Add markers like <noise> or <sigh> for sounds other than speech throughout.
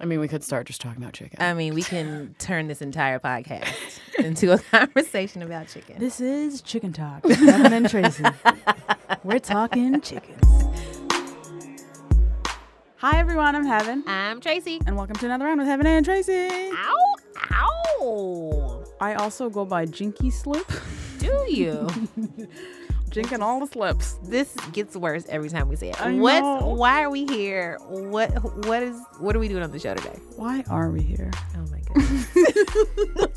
I mean, we could start just talking about chicken. I mean, we can turn this entire podcast into a <laughs> conversation about chicken. This is Chicken Talk. with Heben and Tracy. <laughs> We're talking chicken. Hi everyone, I'm Heben, I'm Tracy. and welcome to another round with Heben and Tracy. Ow, ow. I also go by Jinky Slip, Do you? <laughs> jinking all the slips. this gets worse every time we say it. I What's know. why are we here? What what is what are we doing on the show today? Why are we here? Oh my goodness.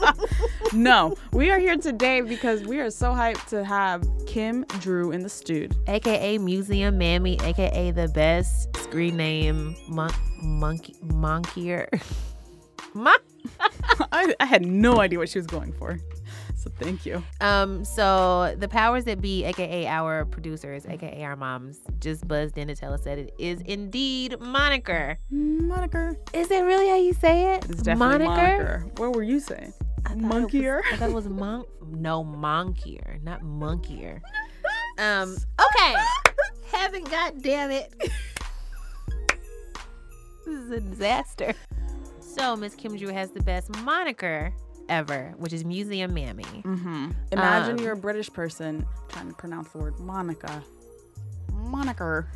<laughs> No, we are here today because we are so hyped to have Kim Drew in the studio. AKA Museum Mammy, aka the best screen name mon- monkey monkeyer. Mon- <laughs> <laughs> I, I had no idea what she was going for, so thank you. Um, so the powers that be, aka our producers, aka our moms, just buzzed in to tell us that it is indeed moniker. Moniker. Is that really how you say it? It's definitely moniker. What were you saying? monkier. thought was- I thought it was monk. No, monkier, not monkier. <laughs> Um. Okay. Heben, God damn it. this is a disaster. So Miss Kim Drew has the best moniker ever, which is Museum Mammy. Mm-hmm. Imagine Um, you're a British person trying to pronounce the word Monica. Moniker.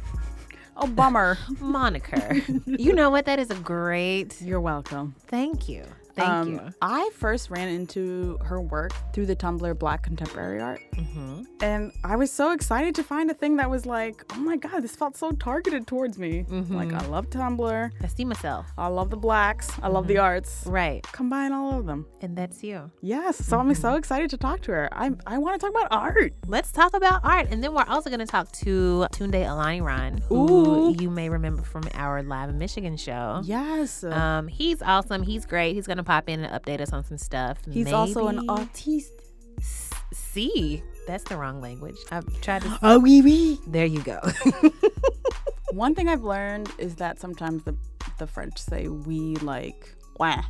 Oh, bummer. <laughs> Moniker. you know what? That is a great. You're welcome. Thank you. Thank Um, you. I first ran into her work through the Tumblr Black Contemporary Art, hmm and I was so excited to find a thing that was like, oh my god, this felt so targeted towards me. Like, I love Tumblr. I see myself. I love the blacks. I love the arts. Right. Combine all of them. And that's you. Yes. So I'm so excited to talk to her. I I want to talk about art. Let's talk about art. And then we're also going to talk to Tunde Olaniran, who Ooh. you may remember from our Live in Michigan show. Yes. Um, he's awesome. He's great. He's going to pop in and update us on some stuff. He's also an Maybe- artiste. See, that's the wrong language. I've tried to. Oh, <gasps> oui, oui. There you go. <laughs> <laughs> One thing I've learned is that sometimes the the French say we like wah,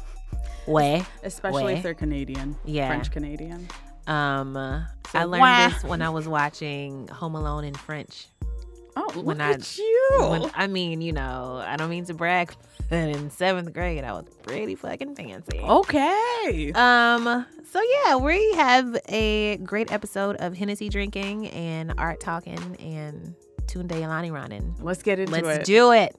<laughs> Way. especially if they're Canadian. Yeah. French Canadian. Um, uh, So, I learned wah. this when I was watching Home Alone in French. Oh, look When I- at you. When, I mean, you know, I don't mean to brag, but in seventh grade, I was pretty fucking fancy. Okay. Um. So yeah, we have a great episode of Hennessy drinking and art talking and Tunde Alani running. Let's get into it. Let's do it.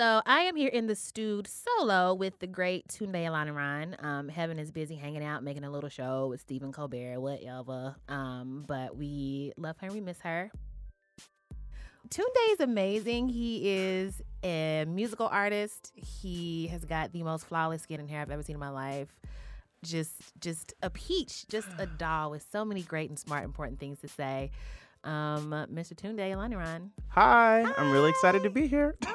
So I am here in the stewed solo with the great Tunde Olaniran. Um, Heben is busy hanging out, making a little show with Stephen Colbert, whatever. Um, but we love her, we miss her. Tunde is amazing. He is a musical artist. He has got the most flawless skin and hair I've ever seen in my life. Just, just a peach, just a <sighs> doll with so many great and smart, important things to say. Um, Mr. Tunde Olaniran, Hi, I'm really excited to be here. <laughs>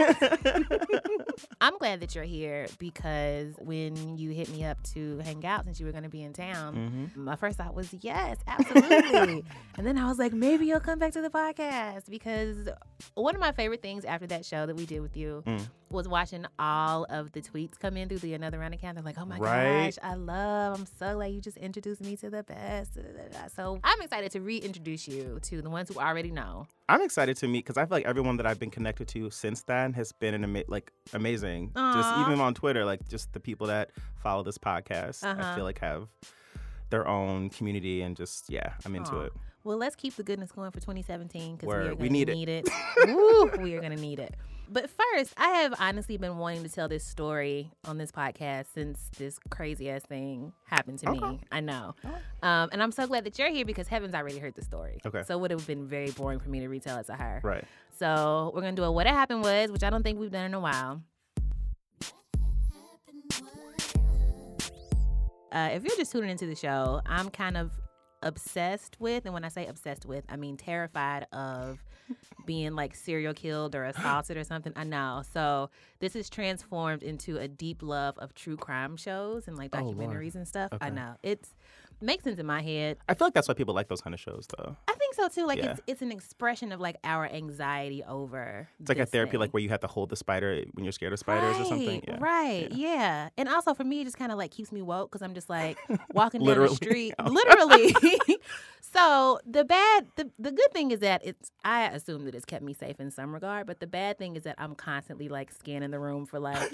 I'm glad that you're here because when you hit me up to hang out since you were going to be in town, hmm my first thought was yes, absolutely. <laughs> and then I was like, maybe you'll come back to the podcast because one of my favorite things after that show that we did with you Mm. Was watching all of the tweets come in through the Another Round account. They're like, oh my Right. gosh, I love, I'm so glad you just introduced me to the best. So I'm excited to reintroduce you to the ones who already know. I'm excited to meet because I feel like everyone that I've been connected to since then has been an ama- like amazing. Just even on Twitter, like just the people that follow this podcast, Uh-huh. I feel like have their own community and just yeah, I'm into Aw. it. Well, let's keep the goodness going for 2017 because we We going to need need it. it. <laughs> Woo, we are going to need it. But first, I have honestly been wanting to tell this story on this podcast since this crazy ass thing happened to me. I know. Um, and I'm so glad that you're here because Heben's already heard the story. Okay. So it would have been very boring for me to retell it to her. Right. So we're going to do a What it Happened Was, which I don't think we've done in a while. Uh, if you're just tuning into the show, I'm kind of obsessed with, and when I say obsessed with, I mean terrified of being like serial killed or assaulted or something. I know. So this is transformed into a deep love of true crime shows and like Oh, documentaries and stuff. I know. It's Makes sense in my head. I feel like that's why people like those kind of shows, though. I think so too. Like Yeah. it's it's an expression of like our anxiety over. It's like a therapy, thing. like where you have to hold the spider when you're scared of spiders or something. Right, Yeah. Right. Yeah. And also for me, it just kind of like keeps me woke because I'm just like <laughs> walking down the street, <laughs> literally. <laughs> so the bad, the the good thing is that it's. I assume that it's kept me safe in some regard, but the bad thing is that I'm constantly like scanning the room for like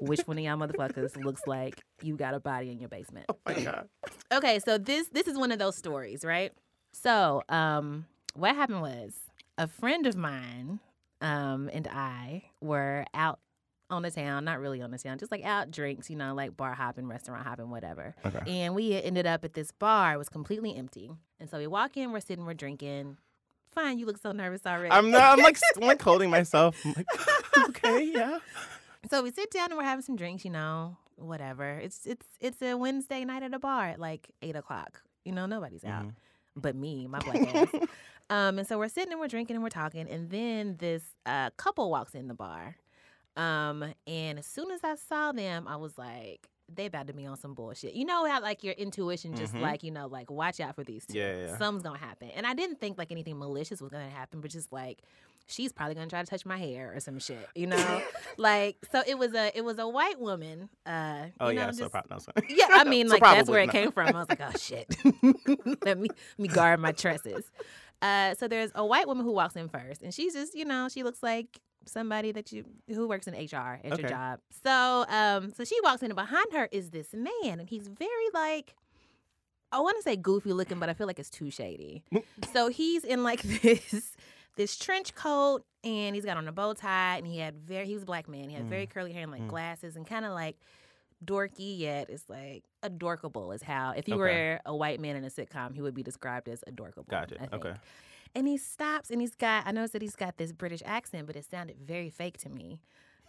which one of y'all motherfuckers looks like you got a body in your basement. Oh my god. Okay, so this this is one of those stories, right? So, um, what happened was a friend of mine, um, and I were out on the town, not really on the town, just like out drinks, you know, like bar hopping, restaurant hopping, whatever. Okay. And we ended up at this bar, it was completely empty. And so we walk in, we're sitting, we're drinking. Fine, you look so nervous already. I'm not. I'm like, I'm like holding <laughs> myself. I'm like, <laughs> okay, yeah. So we sit down and we're having some drinks, you know, whatever. It's it's it's a Wednesday night at a bar at like eight o'clock. You know, nobody's out Mhm. but me, my <laughs> black ass. um, and so we're sitting and we're drinking and we're talking, and then this uh, couple walks in the bar. Um, and as soon as I saw them, I was like, they about to be on some bullshit. You know how like your intuition just Mhm. like, you know, like watch out for these two. Yeah, yeah. Something's gonna happen. And I didn't think like anything malicious was gonna happen, but just like she's probably gonna try to touch my hair or some shit, you know? <laughs> like so it was a it was a white woman. Uh Oh you know, yeah. So just- probably no, so- yeah, I mean, <laughs> So like that's where it came from. I was like, oh shit, <laughs> let me let me guard my tresses. Uh, so there's a white woman who walks in first, and she's just, you know, she looks like somebody that you who works in HR at Okay. your job. So, um, so she walks in, and behind her is this man, and he's very like. I want to say goofy looking, but I feel like it's too shady. so he's in like this this trench coat, and he's got on a bow tie, and he had very he was a black man. He had very curly hair and like Mm. glasses, and kind of like dorky yet it's like adorkable is how if he Okay. were a white man in a sitcom he would be described as adorkable Gotcha. Okay. and he stops and he's got i noticed that he's got this british accent but it sounded very fake to me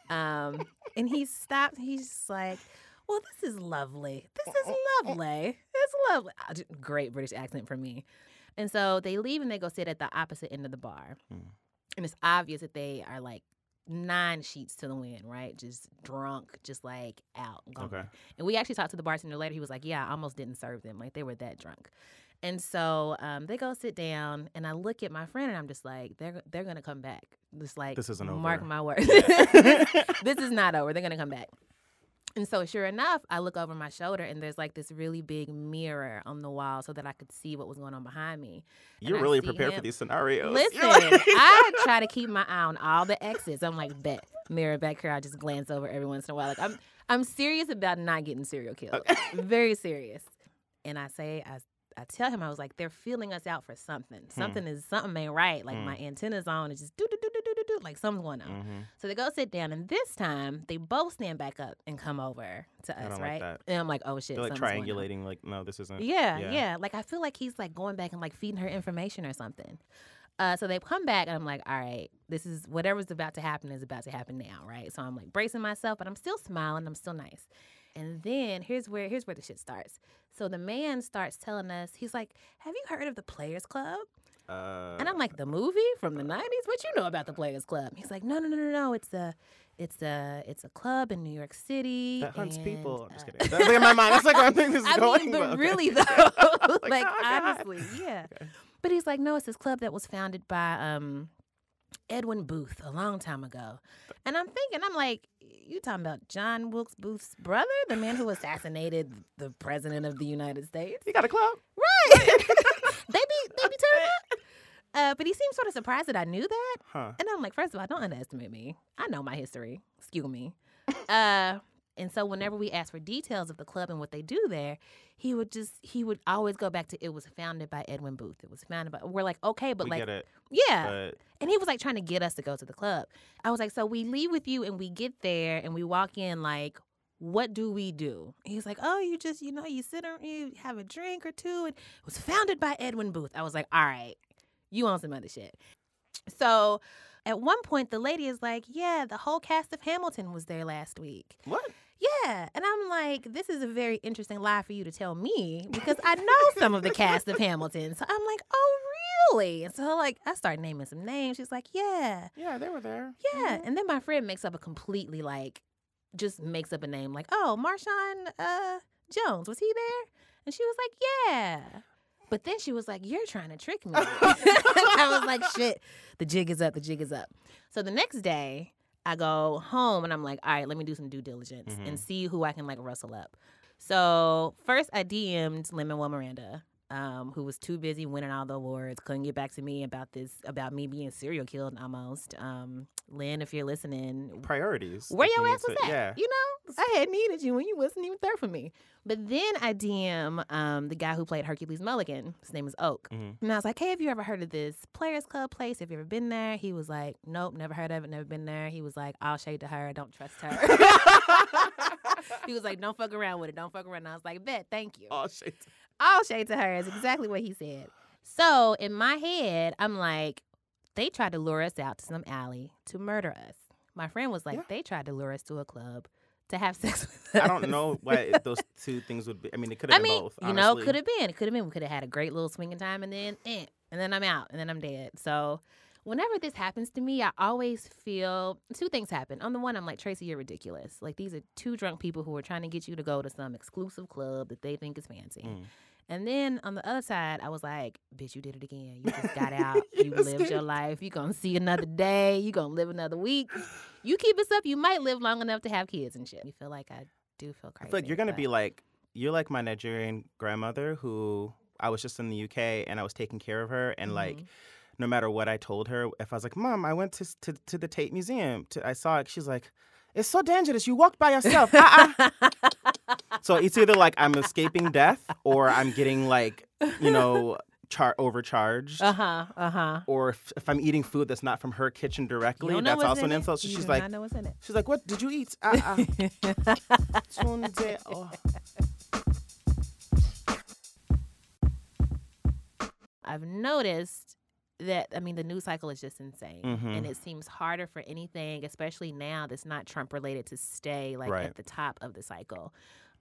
um <laughs> and he stops he's just like well this is lovely this is <laughs> lovely it's lovely Ah, great british accent for me and so they leave and they go sit at the opposite end of the bar Hmm. and it's obvious that they are like nine sheets to the wind, right? Just drunk, just like out. gone. Okay. And we actually talked to the bartender later. He was like, "Yeah, I almost didn't serve them. Like they were that drunk." And so um, they go sit down, and I look at my friend, and I'm just like, "They're they're gonna come back. Just like This isn't mark over. my words. <laughs> <laughs> this is not over. They're gonna come back." And so, sure enough, I look over my shoulder, and there's like this really big mirror on the wall, so that I could see what was going on behind me. And You're I really prepared for these scenarios. Listen, like- <laughs> I try to keep my eye on all the exits. I'm like, bet mirror back here. I just glance over every once in a while. Like I'm, I'm serious about not getting serial uh, killed. <laughs> Very serious. And I say, I, I tell him, I was like, they're feeling us out for something. Something is something ain't right. Like Hmm. my antennas on. It's just do do do do do do do. Like something's going on. Mhm. So they go sit down, and this time they both stand back up and come over to us, don't like right? that. And I'm like, oh shit, They're like something's going on. triangulating. Like, no, this isn't. Yeah, Yeah. yeah, Like I feel like he's like going back and like feeding her information or something. Uh, so they come back and I'm like, all right, this is whatever's about to happen is about to happen now, right? So I'm like bracing myself, but I'm still smiling. I'm still nice. And then here's where here's where the shit starts. So the man starts telling us, he's like, "Have you heard of the Players Club?" Uh, And I'm like, "The movie from the '90s? What you know about the Players Club?" He's like, "No, no, no, no, no. It's a, it's a, it's a club in New York City that hunts and, people. I'm just uh, kidding. That's like in my mind. That's like where I think this is <laughs> I going. mean, but okay. really <laughs> though, Like, <laughs> like oh, honestly, yeah. But he's like, no, it's this club that was founded by um Edwin Booth a long time ago, and I'm thinking, I'm like, you talking about John Wilkes Booth's brother, the man who assassinated the president of the United States? You got a club? Right? <laughs> <laughs> they be they be turning up. Uh, but he seemed sort of surprised that I knew that. Huh. And I'm like, first of all, don't underestimate me. I know my history. Excuse me. Uh, and so whenever we asked for details of the club and what they do there, he would just he would always go back to it was founded by Edwin Booth. It was founded by. We're like, okay, but we like, it. yeah. But And he was like trying to get us to go to the club. I was like, so we leave with you and we get there and we walk in like. What do we do? He's like, oh, you just, you know, you sit and you have a drink or two. And it was founded by Edwin Booth. I was like, all right, you on some other shit. So at one point, the lady is like, yeah, the whole cast of Hamilton was there last week. what? Yeah. And I'm like, this is a very interesting lie for you to tell me because I know some of the cast of Hamilton. So I'm like, oh, really? And so, like, I start naming some names. She's like, yeah, Yeah, they were there. yeah. And then my friend makes up a completely, like, just makes up a name like, oh, Marshawn uh, Jones, was he there? And she was like, Yeah. But then she was like, You're trying to trick me. <laughs> I was like, <laughs> Shit, the jig is up, the jig is up. So the next day, I go home and I'm like, All right, let me do some due diligence and mm-hmm. see who I can like rustle up. So first, I DM'd Lin-Manuel Miranda. Um, who was too busy winning all the awards, couldn't get back to me about this, about me being serial killed almost. Um, Lynn, if you're listening, Priorities. where you your ass was to- at? Yeah. You know, I had needed you when you wasn't even there for me. But then I DM um, the guy who played Hercules Mulligan. His name is Oak. Mhm. And I was like, hey, have you ever heard of this Players Club place? Have you ever been there? He was like, nope, never heard of it, never been there. He was like, I'll shade to her. Don't trust her. <laughs> <laughs> he was like, don't fuck around with it. Don't fuck around. And I was like, bet, thank you. Oh shit. All shade to her is exactly what he said. So in my head, I'm like, they tried to lure us out to some alley to murder us. My friend was like, Yeah. they tried to lure us to a club to have <laughs> sex with us. I don't know what those <laughs> two things would be. I mean, it could have I been mean, both. you know, honestly. could have been. It could have been. We could have had a great little swinging time, and then, eh, and then I'm out, and then I'm dead. So, whenever this happens to me, I always feel two things happen. On the one, I'm like, Tracy, you're ridiculous. Like these are two drunk people who are trying to get you to go to some exclusive club that they think is fancy. Mm. And then on the other side, I was like, bitch, you did it again. You just got <laughs> out. you You lived your life. You're going to see another day. You're going to live another week. You keep this up, you might live long enough to have kids and shit. You feel like I do feel I crazy. feel like you're gonna be like you're like my Nigerian grandmother who I was just in the UK and I was taking care of her and like Mhm. no matter what I told her, if I was like, "Mom, I went to to, to the Tate Museum, to, I saw it," she's like, "It's so dangerous. You walked by yourself." uh-uh. <laughs> So it's either like I'm escaping death or I'm getting like you know char- overcharged. Uh huh. Uh huh. Or if, if I'm eating food that's not from her kitchen directly, that's also an insult. So she's like, know what's in it. she's like, "What did you eat?" Uh, uh. <laughs> Tunde, oh. I've noticed that I mean the news cycle is just insane, Mhm. and it seems harder for anything, especially now that's not Trump related, to stay like Right. at the top of the cycle.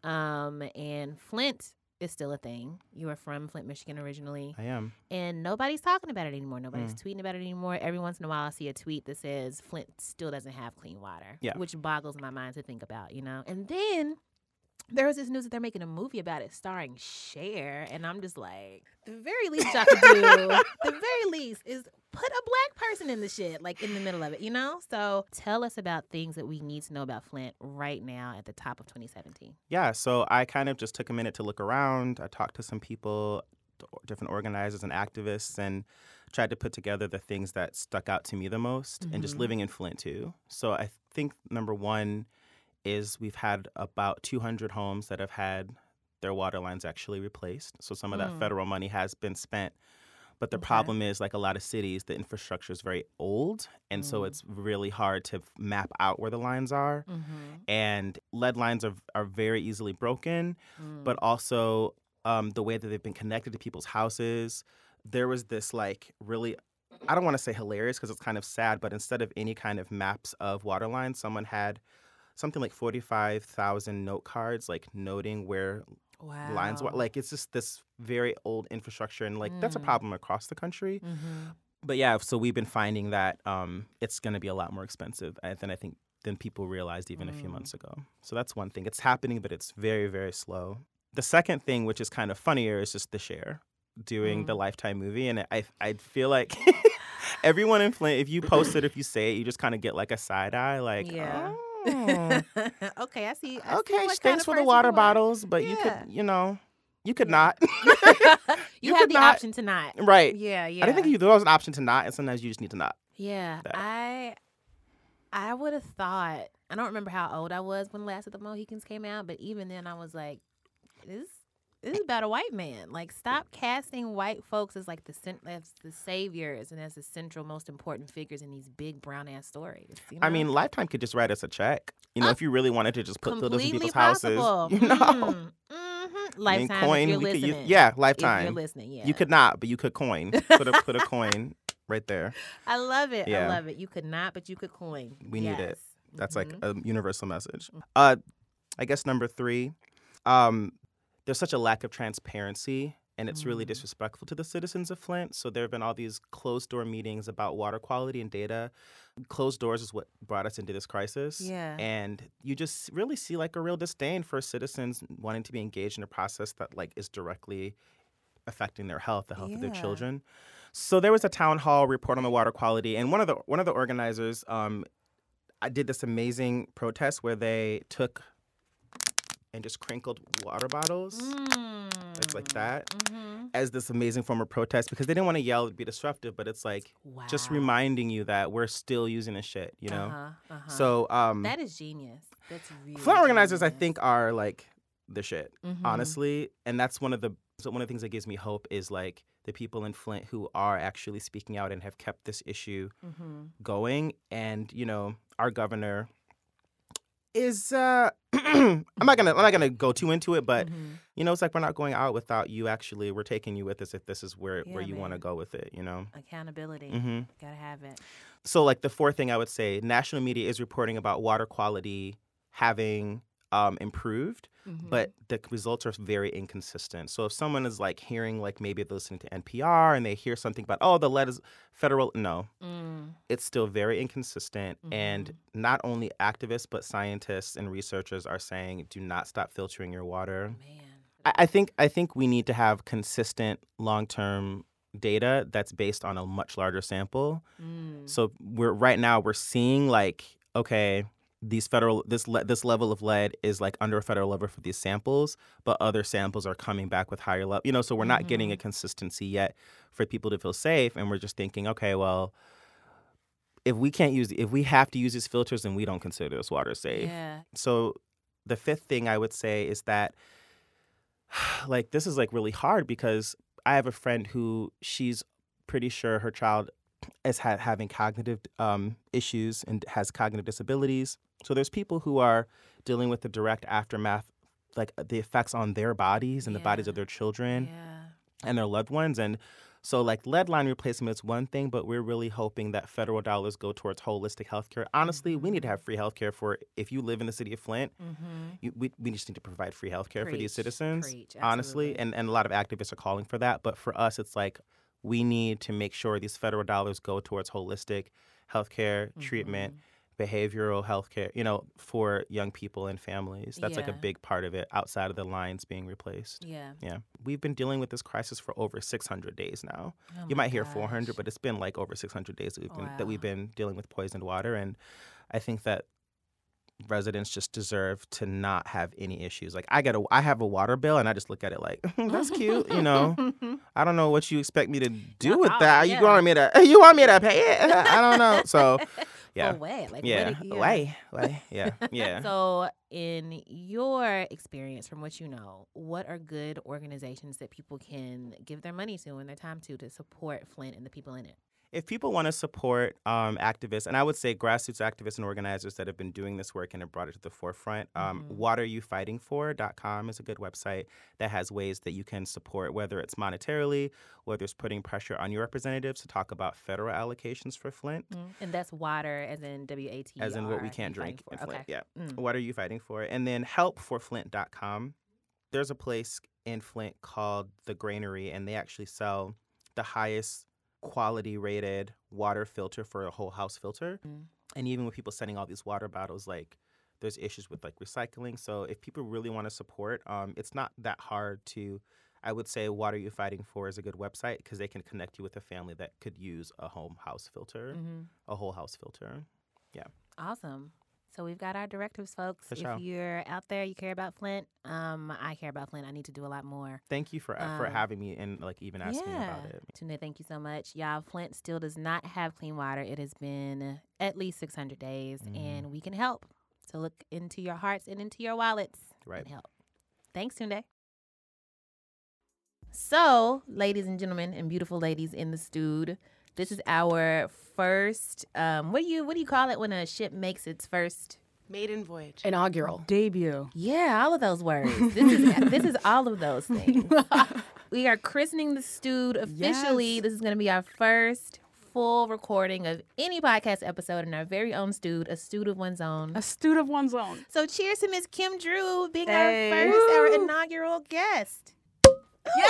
Um, and Flint is still a thing. You are from Flint, Michigan originally, I am. and nobody's talking about it anymore. Nobody's Mm. tweeting about it anymore. Every once in a while, I see a tweet that says Flint still doesn't have clean water, Yeah. which boggles my mind to think about, you know. And then there was this news that they're making a movie about it starring Cher, and I'm just like, the very least y'all could do, <laughs> the very least, is put a black person in the shit, like in the middle of it, you know. So tell us about things that we need to know about Flint right now at the top of 2017. Yeah, so I kind of just took a minute to look around. I talked to some people, different organizers and activists, and tried to put together the things that stuck out to me the most, and just Mhm. living in Flint too. So I think number one is we've had about 200 homes that have had their water lines actually replaced. So some of that Mm. federal money has been spent. But the Okay. problem is, like a lot of cities, the infrastructure is very old. And so Mm. it's really hard to map out where the lines are Mm-hmm. and lead lines are, are very easily broken but also um, the way that they've been connected to people's houses there was this like really i don't want to say hilarious because it's kind of sad but instead of any kind of maps of water lines someone had something like 45000 note cards like noting where wow. lines were like it's just this very old infrastructure and like that's a Mm. problem across the country Mm-hmm. but yeah so we've been finding that um, it's going to be a lot more expensive uh, than i think than people realized even a few Mm. months ago so that's one thing it's happening but it's very very slow the second thing which is kind of funnier is just the Cher doing the Mm. lifetime movie and i i feel like <laughs> everyone in flint if you post it if you say it you just kind of get like a side eye like Yeah. "Oh, Hmm. <laughs> okay, I see. I okay kind thanks for the water bottles but you could you know you could not <laughs> <laughs> you, You have the not- option to not. right Yeah, yeah. i didn't think you, there was an option to not and sometimes you just need to not Yeah, that. I I would have thought. I don't remember how old I was when Last of the Mohicans came out, but even then, I was like, "This this is about a white man. Like, stop casting white folks as like the as the saviors and as the central, most important figures in these big brown ass stories." you I mean, Lifetime could just write us a check. You know, Uh, if you really wanted to just put photos in people's possible. houses. <laughs> You know, Mhm, mhm. I mean, Lifetime, coin. if you're could listening. use, yeah, if you're Lifetime. listening, yeah. You could not, but you could coin. Put a put a <laughs> coin right there. I love it. I love it. You could not, but you could coin. We need it. Yes. That's Mhm. like a universal message. Uh, I guess number three, um, there's such a lack of transparency and it's really Mm. disrespectful to the citizens of Flint. So there have been all these closed door meetings about water quality and data. Closed doors is what brought us into this crisis. Yeah. And you just really see like a real disdain for citizens wanting to be engaged in a process that like is directly affecting their health, the health of their children. So there was a town hall report on the water quality, and one of the one of the organizers, um, I did this amazing protest where they took and just crinkled water bottles. It's like that Mm-hmm. as this amazing form of protest because they didn't want to yell be disruptive, but it's like Wow. just reminding you that we're still using this shit, you know. Uh-huh, uh-huh. So um, that is genius. That's really Flint organizers, I think, are like the shit, Mhm. honestly. And that's one of the so one of the things that gives me hope is like the people in Flint who are actually speaking out and have kept this issue Mhm. going. And you know, our governor is. uh <clears throat> I'm not gonna. I'm not gonna go too into it, but Mhm. you know, it's like we're not going out without you. Actually, we're taking you with us if this is where Yeah, where you want to go with it. You know. accountability. hmm Gotta have it. So, like the fourth thing I would say, national media is reporting about water quality having um, improved, Mm-hmm. but the results are very inconsistent. So, if someone is like hearing, like maybe they're listening to NPR and they hear something about, oh, the lead is federal, no, Mm. it's still very inconsistent. And Mm-hmm. not only activists, but scientists and researchers are saying, do not stop filtering your water. Man. I, I think I think we need to have consistent long term data that's based on a much larger sample. Mm. So we're right now we're seeing like okay, these federal this le- this level of lead is like under a federal level for these samples, but other samples are coming back with higher level. You know, so we're not getting a consistency yet for people to feel safe, and we're just thinking, okay, well. If we can't use, if we have to use these filters, then we don't consider this water safe. Yeah. So, the fifth thing I would say is that, <sighs> like, this is like really hard because I have a friend who she's pretty sure her child is ha- having cognitive um, issues and has cognitive disabilities. So there's people who are dealing with the direct aftermath, like the effects on their bodies and the bodies of their children Yeah. and their loved ones. And so, like, lead line replacement is one thing, but we're really hoping that federal dollars go towards holistic healthcare. Honestly, we need to have free healthcare for if you live in the city of Flint. Mm-hmm. You, we, we just need to provide free healthcare for these citizens. preach, honestly, and, and a lot of activists are calling for that. But for us, it's like we need to make sure these federal dollars go towards holistic healthcare Mm-hmm. treatment, behavioral healthcare. You know, for young people and families. That's like a big part of it. Outside of the lines being replaced. Yeah. Yeah, we've been dealing with this crisis for over 600 days now. Oh you might hear 400, but it's been like over 600 days that we've been that we've been dealing with poisoned water, and I think that residents just deserve to not have any issues. Like I get a, I have a water bill, and I just look at it like <laughs> that's cute, you know. <laughs> I don't know what you expect me to do with that. You yeah. want me to? <laughs> You want me to pay it? I don't know. So, yeah, wait. Like, yeah, What, do- way, way, yeah, yeah. So, in your experience, from what you know, what are good organizations that people can give their money to and their time to to support Flint and the people in it? If people want to support um, activists, and I would say grassroots activists and organizers that have been doing this work and have brought it to the forefront, um, Mhm. whatareyoufightingfor.com is a good website that has ways that you can support, whether it's monetarily, whether it's putting pressure on your representatives to talk about federal allocations for Flint, And that's water, as in W A T. as in what we can't drink in. Flint. Okay. Yeah. Mm. What are you fighting for? And then helpforflint.com. There's a place in Flint called The Granary, and they actually sell the highest quality rated water filter for a whole house filter. Mm. And even with people sending all these water bottles, like there's issues with like recycling. So if people really want to support, um, it's not that hard to. I would say What Are You Fighting For is a good website because they can connect you with a family that could use a home house filter, Mhm. a whole house filter. Yeah. Awesome. So we've got our directives, folks. For if sure. you're out there, you care about Flint. Um, I care about Flint. I need to do a lot more. Thank you for for Um, having me and like even asking me about it. Tuna, thank you so much. Y'all, Flint still does not have clean water. It has been at least 600 days, Mhm. and we can help. So look into your hearts and into your wallets Right. and help. Thanks, Tunde. So, ladies and gentlemen, and beautiful ladies in the studio, this is our first. Um, what do you what do you call it when a ship makes its first? Maiden voyage. Inaugural. Debut. Yeah, all of those words. This is <laughs> this is all of those things. <laughs> we are christening the Stewed officially. Yes. This is going to be our first full recording of any podcast episode in our very own Stewed, a Stewed of one's own. A student of one's own. So cheers to Miss Kim Drew being Hey. our first, our inaugural guest. Yay!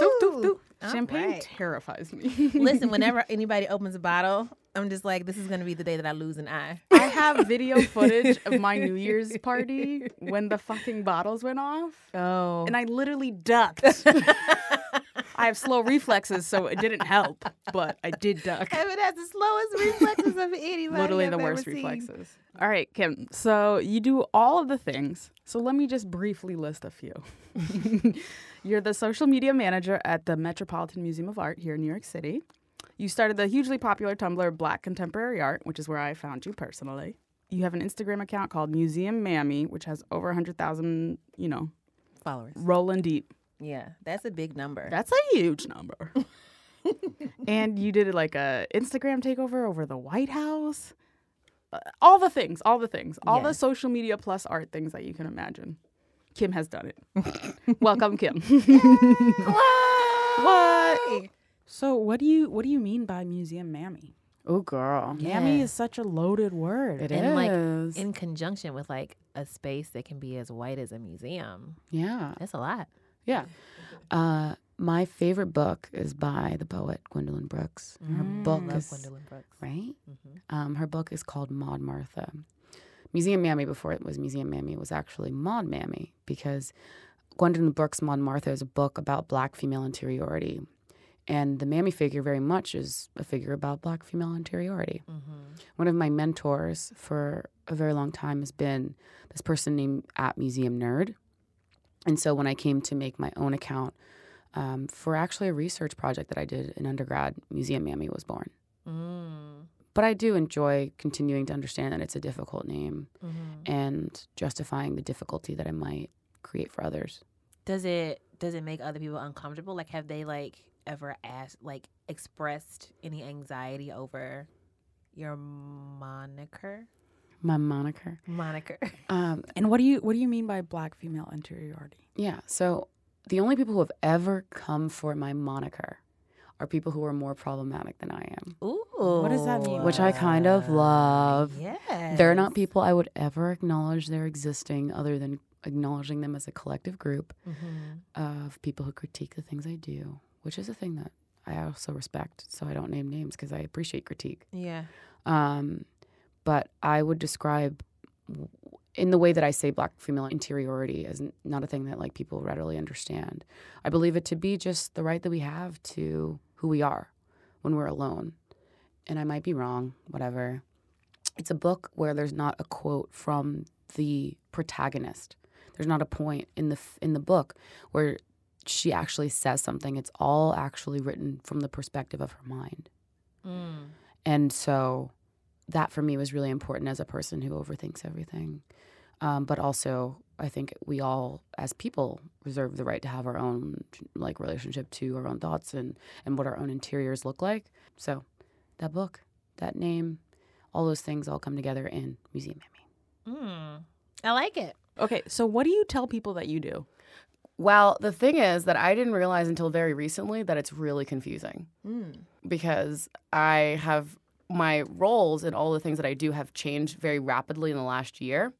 Doop, doop, doop. All Champagne right. terrifies me. Listen, <laughs> whenever anybody opens a bottle, I'm just like, this is gonna be the day that I lose an eye. I have video footage of my New Year's party when the fucking bottles went off, Oh. and I literally ducked. <laughs> I have slow reflexes, so it didn't help, but I did duck. Heben has the slowest reflexes of anybody. <laughs> Literally I've the ever worst seen. reflexes. All right, Kim. So you do all of the things. So let me just briefly list a few. <laughs> You're the social media manager at the Metropolitan Museum of Art here in New York City. You started the hugely popular Tumblr Black Contemporary Art, which is where I found you personally. You have an Instagram account called Museum Mammy, which has over 100,000, you know, Followers. rolling deep. Yeah, that's a big number. That's a huge number. <laughs> and you did like a Instagram takeover over the White House. Uh, all the things, all the things, all Yeah. the social media plus art things that you can imagine. Kim has done it. <laughs> Welcome, Kim. what? So, what do you what do you mean by museum mammy? Oh, girl. Mammy Yeah. is such a loaded word. It and like in conjunction with like a space that can be as white as a museum. yeah. That's a lot. Yeah. Uh, my favorite book is by the poet Gwendolyn Brooks. Her book Love is Gwendolyn Brooks. right. Mhm. Um, her book is called Maud Martha. Museum Mammy before it was Museum Mammy was actually Maud Mammy because Gwendolyn Brooks' Maud Martha is a book about black female interiority. And the Mammy figure very much is a figure about black female interiority. Mhm. One of my mentors for a very long time has been this person named at Museum Nerd. And so when I came to make my own account um, for actually a research project that I did in undergrad, Museum Mammy was born. Mm. But I do enjoy continuing to understand that it's a difficult name Mhm. and justifying the difficulty that I might create for others. Does it does it make other people uncomfortable? Like, have they like ever asked, like, expressed any anxiety over your moniker? My moniker. Moniker. <laughs> Um, And what do you what do you mean by black female interiority? yeah. So the only people who have ever come for my moniker are people who are more problematic than I am. Ooh. What does that mean? Which I kind of love. Yeah. They're not people I would ever acknowledge their existing other than acknowledging them as a collective group Mm-hmm. of people who critique the things I do, which is a thing that I also respect. So I don't name names because I appreciate critique. Yeah. Um, but I would describe, in the way that I say black female interiority, as n- not a thing that like people readily understand. I believe it to be just the right that we have to who we are when we're alone. And I might be wrong, whatever. It's a book where there's not a quote from the protagonist. There's not a point in the in the book where she actually says something. It's all actually written from the perspective of her mind. Mm. And so that for me was really important as a person who overthinks everything. Um, but also, I think we all, as people, reserve the right to have our own like relationship to our own thoughts and and what our own interiors look like. So, that book, that name, all those things all come together in Museum Mammy. Mm. I like it. Okay, so what do you tell people that you do? Well, the thing is that I didn't realize until very recently that it's really confusing. Mm. because I have my roles and all the things that I do have changed very rapidly in the last year.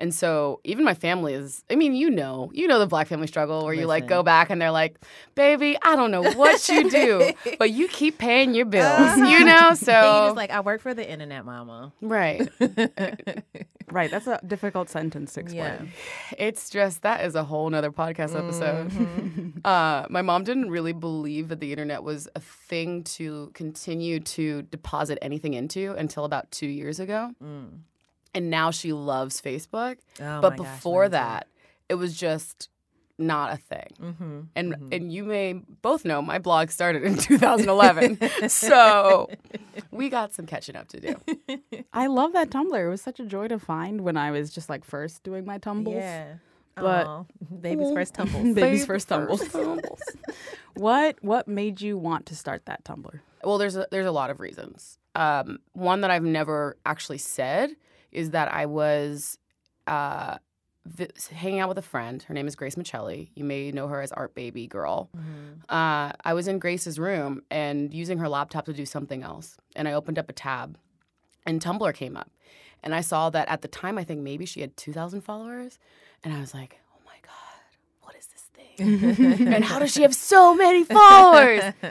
And so even my family is I mean, you know, you know the black family struggle where you like go back and they're like, "Baby, I don't know what you <laughs> do, but you keep paying your bills." <laughs> You know? So you like, I work for the internet, mama. right. <laughs> Right, that's a difficult sentence to explain. Yeah. It's just that is a whole nother podcast episode. Uh, my mom didn't really believe that the internet was a thing to continue to deposit anything into until about two years ago. Mm. And now she loves Facebook. Oh but my gosh, before mine that, it was just not a thing. Mhm. And Mhm. and you may both know my blog started in <laughs> 2011. so <laughs> we got some catching up to do. <laughs> I love that Tumblr. It was such a joy to find when I was just like first doing my tumbles. Yeah. But- Aw, baby's first tumbles. Baby's first tumbles. tumbles. What what made you want to start that Tumblr? Well, there's a, there's a lot of reasons. Um, one that I've never actually said is that I was uh, vi- hanging out with a friend. Her name is Grace Miceli. You may know her as Art Baby Girl. Mhm. uh, I was in Grace's room and using her laptop to do something else. And I opened up a tab and Tumblr came up. And I saw that at the time, I think maybe she had 2,000 followers. And I was like, and how does she have so many followers? <laughs>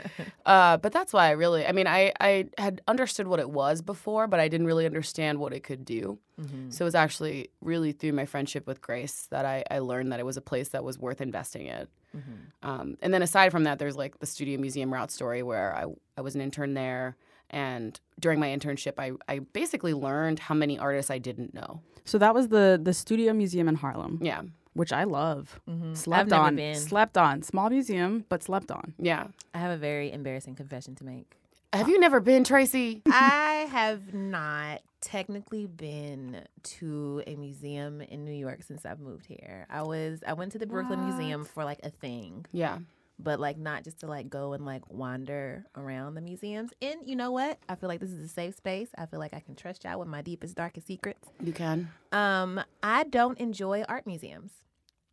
Uh, but that's why I really, I mean, I, I had understood what it was before, but I didn't really understand what it could do. Mm-hmm. So it was actually really through my friendship with Grace that I, I learned that it was a place that was worth investing in. Mm-hmm. Um, and then aside from that, there's like the Studio Museum route story where I, I was an intern there. And during my internship, I, I basically learned how many artists I didn't know. So that was the the Studio Museum in Harlem, Yeah. Which I love. Mhm. I've Slept never on, been. slept on. Small museum, but slept on. Yeah. I have a very embarrassing confession to make. Have you never been, Tracy? I have not technically been to a museum in New York since I've moved here. I was I went to the Brooklyn Museum for like a thing, Yeah. But like not just to like go and like wander around the museums. And you know what? I feel like this is a safe space. I feel like I can trust y'all with my deepest darkest secrets. You can. Um, I don't enjoy art museums.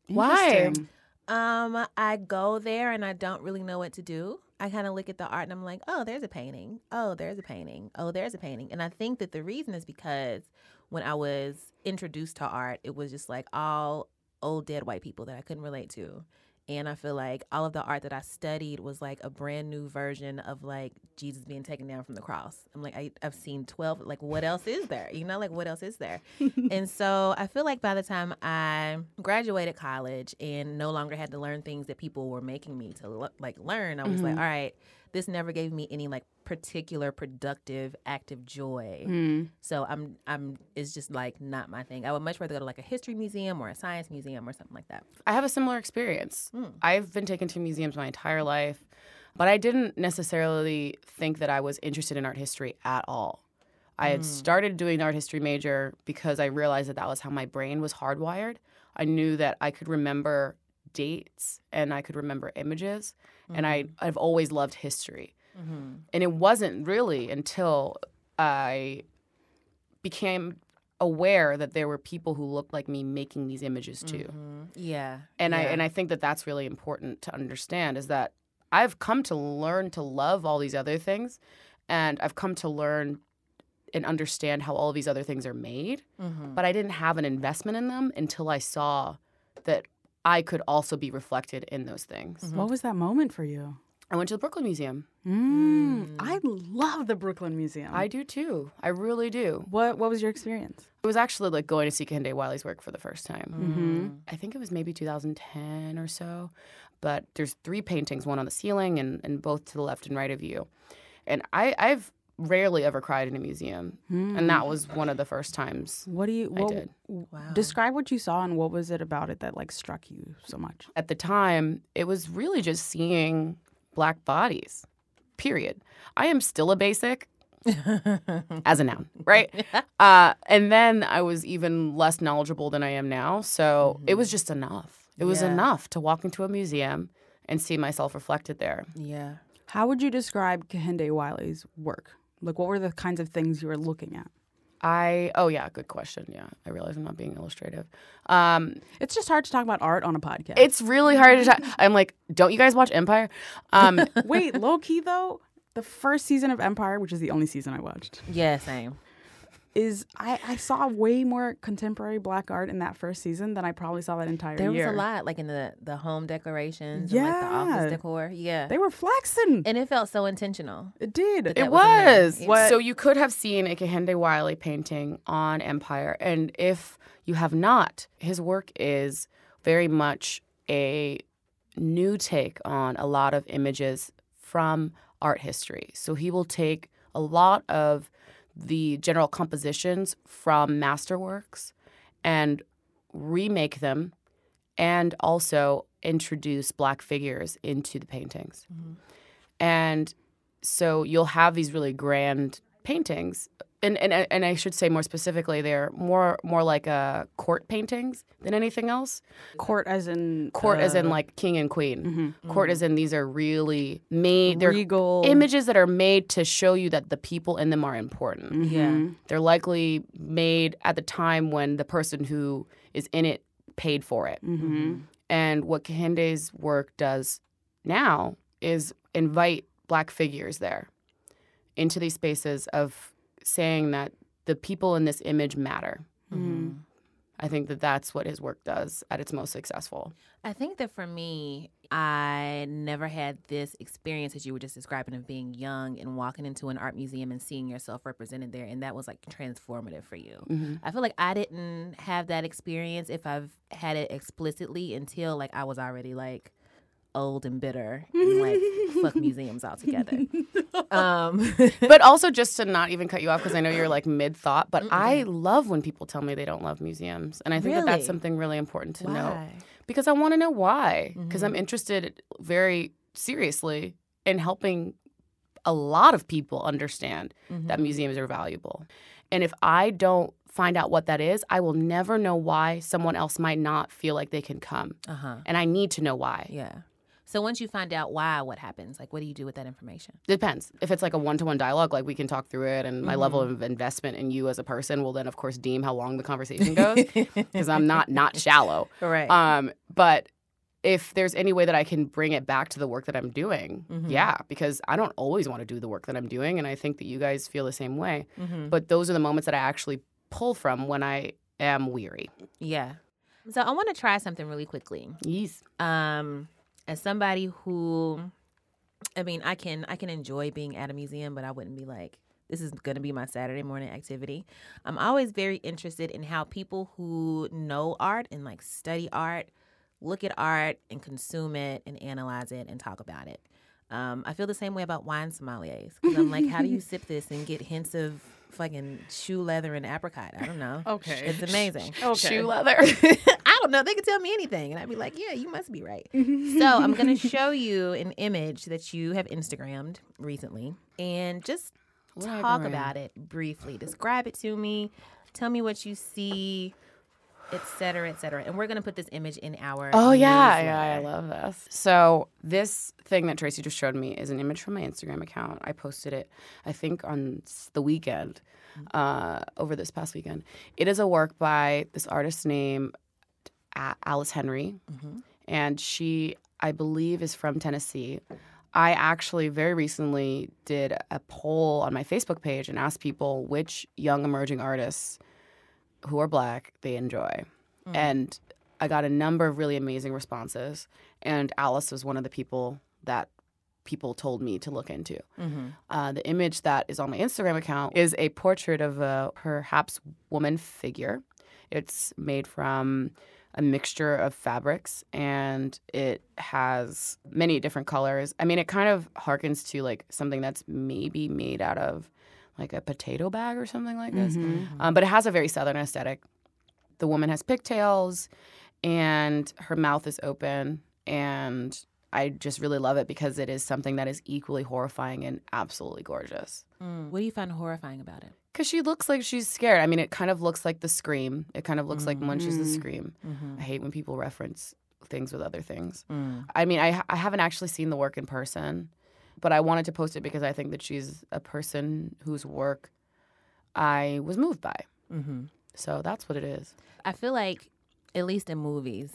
Why? Um, I go there and I don't really know what to do. I kind of look at the art and I'm like, oh, there's a painting. Oh, there's a painting. Oh, there's a painting. And I think that the reason is because when I was introduced to art, it was just like all old dead white people that I couldn't relate to. And I feel like all of the art that I studied was like a brand new version of like Jesus being taken down from the cross. I'm like, I, I've seen 12, like, what else is there? You know, like, what else is there? <laughs> and so I feel like by the time I graduated college and no longer had to learn things that people were making me to like learn, I was like, mm-hmm. all right, this never gave me any like particular productive active joy. Mm. So I'm I'm it's just like not my thing. I would much rather go to like a history museum or a science museum or something like that. I have a similar experience. Mm. I've been taken to museums my entire life, but I didn't necessarily think that I was interested in art history at all. I had started doing art history major because I realized that that was how my brain was hardwired. I knew that I could remember dates and I could remember images, and I, I've always loved history. Mm-hmm. And it wasn't really until I became aware that there were people who looked like me making these images too Yeah. and I and I think that that's really important to understand is that I've come to learn to love all these other things, and I've come to learn and understand how all these other things are made. Mhm. But I didn't have an investment in them until I saw that I could also be reflected in those things. What was that moment for you? I went to the Brooklyn Museum. Mm. I love the Brooklyn Museum. I do too. I really do. what What was your experience? It was actually like going to see Kehinde Wiley's work for the first time. Mm-hmm. I think it was maybe 2010 or so. But there's three paintings, one on the ceiling and, and both to the left and right of you. And I, I've rarely ever cried in a museum. And that was one of the first times. What do you? I did. Wow. Describe what you saw and what was it about it that like struck you so much? At the time, it was really just seeing black bodies, period. I am still a basic <laughs> as a noun, right? Uh, and then I was even less knowledgeable than I am now. So it was just enough. It was Yeah. enough to walk into a museum and see myself reflected there. yeah. How would you describe Kehinde Wiley's work? Like, what were the kinds of things you were looking at? I oh yeah, good question. Yeah, I realize I'm not being illustrative. Um, It's just hard to talk about art on a podcast. it's really hard to. talk. I'm like, don't you guys watch Empire? Um, <laughs> Wait, low key though, the first season of Empire, which is the only season I watched, Yeah, same. Is I, I saw way more contemporary black art in that first season than I probably saw that entire year. There was a lot, like in the the home decorations, and like the Yeah. office decor. Yeah, They were flexing. and it felt so intentional. it did. that It was was. So you could have seen a Kehinde Wiley painting on Empire. And if you have not, his work is very much a new take on a lot of images from art history. So he will take a lot of the general compositions from masterworks and remake them and also introduce black figures into the paintings. Mm-hmm. And so you'll have these really grand paintings. And, and and I should say more specifically, they're more more like uh, court paintings than anything else. Court as in Court, as in uh, like king and queen. mhm. Court, as in these are really made. They're regal images that are made to show you that the people in them are important. Yeah. Mhm. They're likely made at the time when the person who is in it paid for it. Mhm. And what Kehinde's work does now is invite black figures there into these spaces of saying that the people in this image matter. Mhm. I think that that's what his work does at its most successful. I think that for me, I never had this experience that you were just describing of being young and walking into an art museum and seeing yourself represented there, and that was like transformative for you. Mm-hmm. I feel like I didn't have that experience if I've had it explicitly until like I was already like old and bitter and like <laughs> fuck museums altogether. <laughs> Um, <laughs> but also just to not even cut you off because I know you're like mid thought, but I love when people tell me they don't love museums, and I think that that's something really important to know because I want to know why. Because I'm Mhm. interested very seriously in helping a lot of people understand that Mhm. museums are valuable, and if I don't find out what that is, I will never know why someone else might not feel like they can come, Uh-huh. and I need to know why. Yeah. So once you find out why, what happens? Like, what do you do with that information? Depends. If it's like a one to one dialogue, like we can talk through it, and my level Mm-hmm. of investment in you as a person will then, of course, deem how long the conversation goes <laughs> because I'm not not shallow. Right. Um, but if there's any way that I can bring it back to the work that I'm doing, Mhm. yeah, because I don't always want to do the work that I'm doing, and I think that you guys feel the same way. mm-hmm. But those are the moments that I actually pull from when I am weary. Yeah. So I want to try something really quickly. Yes. Um, as somebody who, I mean, I can I can enjoy being at a museum, but I wouldn't be like this is going to be my Saturday morning activity. I'm always very interested in how people who know art and like study art look at art and consume it and analyze it and talk about it. Um, I feel the same way about wine sommeliers because I'm like, how do you <laughs> sip this and get hints of fucking shoe leather and apricot? I don't know. Okay. It's amazing. <laughs> Okay. Shoe leather. <laughs> I don't know. They could tell me anything, and I'd be like, "Yeah, you must be right." so I'm gonna <laughs> show you an image that you have Instagrammed recently, and just What talk about it briefly. Describe it to me. Tell me what you see, et cetera, et cetera. And we're gonna put this image in our. Oh yeah, yeah, I love this. So this thing that Tracy just showed me is an image from my Instagram account. I posted it, I think, on the weekend, uh, over this past weekend. It is a work by this artist named A- Alice Henry, Mhm. and she, I believe, is from Tennessee. I actually very recently did a poll on my Facebook page and asked people which young emerging artists who are black they enjoy. And I got a number of really amazing responses. And Alice was one of the people that people told me to look into. Mhm. Uh, the image that is on my Instagram account is a portrait of a perhaps woman figure. It's made from a mixture of fabrics and it has many different colors. I mean, it kind of harkens to like something that's maybe made out of like a potato bag or something like this. Um, but it has a very southern aesthetic. The woman has pigtails and her mouth is open. And I just really love it because it is something that is equally horrifying and absolutely gorgeous. Mm. What do you find horrifying about it? Because she looks like she's scared. I mean, it kind of looks like the scream. It kind of looks like Munch's the Mm. scream. Mm-hmm. I hate when people reference things with other things. Mm. I mean, I, I haven't actually seen the work in person, but I wanted to post it because I think that she's a person whose work I was moved by. Mm-hmm. So that's what it is. I feel like, at least in movies,